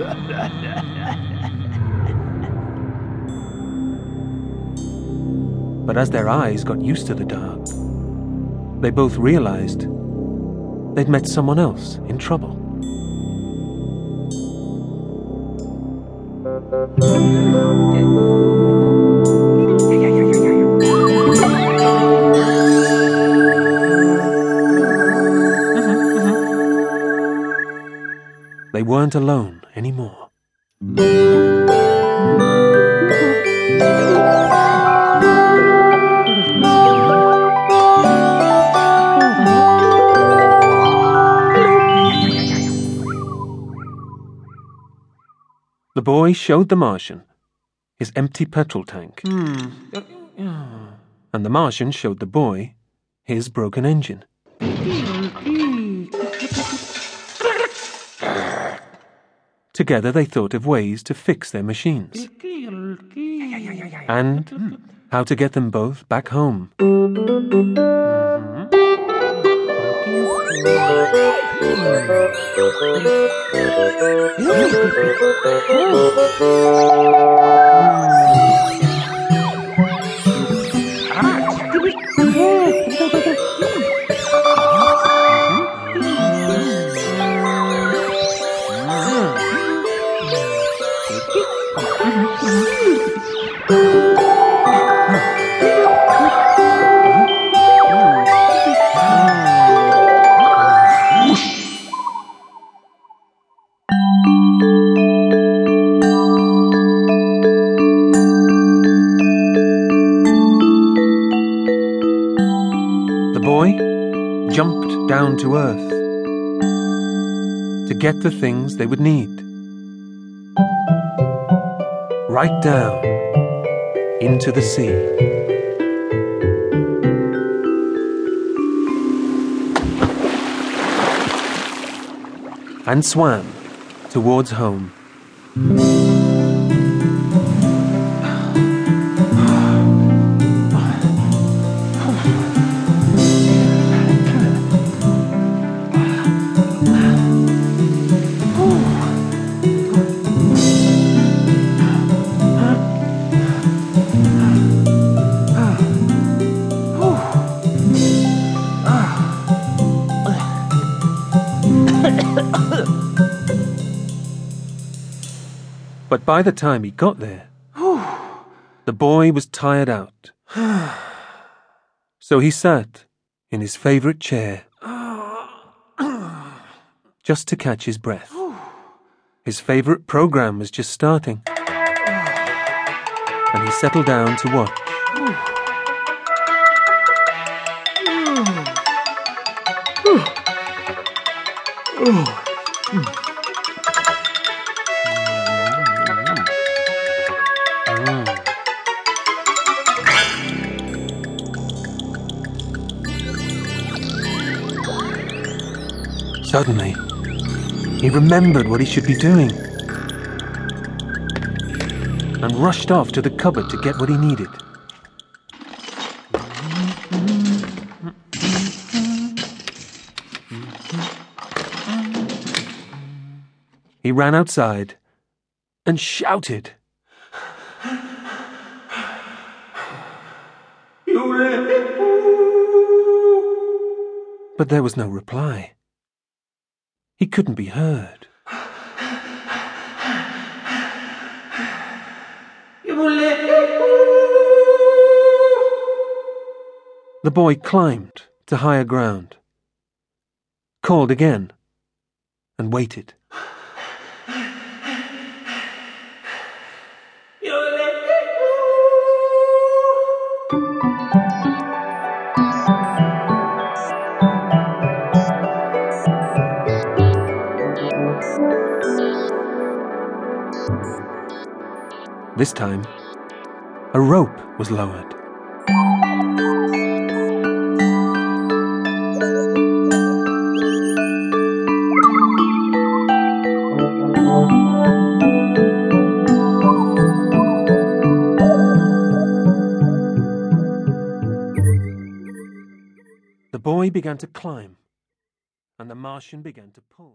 But as their eyes got used to the dark, they both realized they'd met someone else in trouble. Mm-hmm, mm-hmm. They weren't alone anymore. The boy showed the Martian his empty petrol tank. Hmm. And the Martian showed the boy his broken engine. Hmm. Together they thought of ways to fix their machines. And hmm, how to get them both back home. The jumped down to earth to get the things they would need. Right down into the sea. And swam towards home. But by the time he got there, the boy was tired out. So he sat in his favorite chair just to catch his breath. His favorite program was just starting. And he settled down to watch. Suddenly, he remembered what he should be doing and rushed off to the cupboard to get what he needed. He ran outside and shouted. But there was no reply. He couldn't be heard. The boy climbed to higher ground, called again, and waited. This time, a rope was lowered. The boy began to climb, and the Martian began to pull.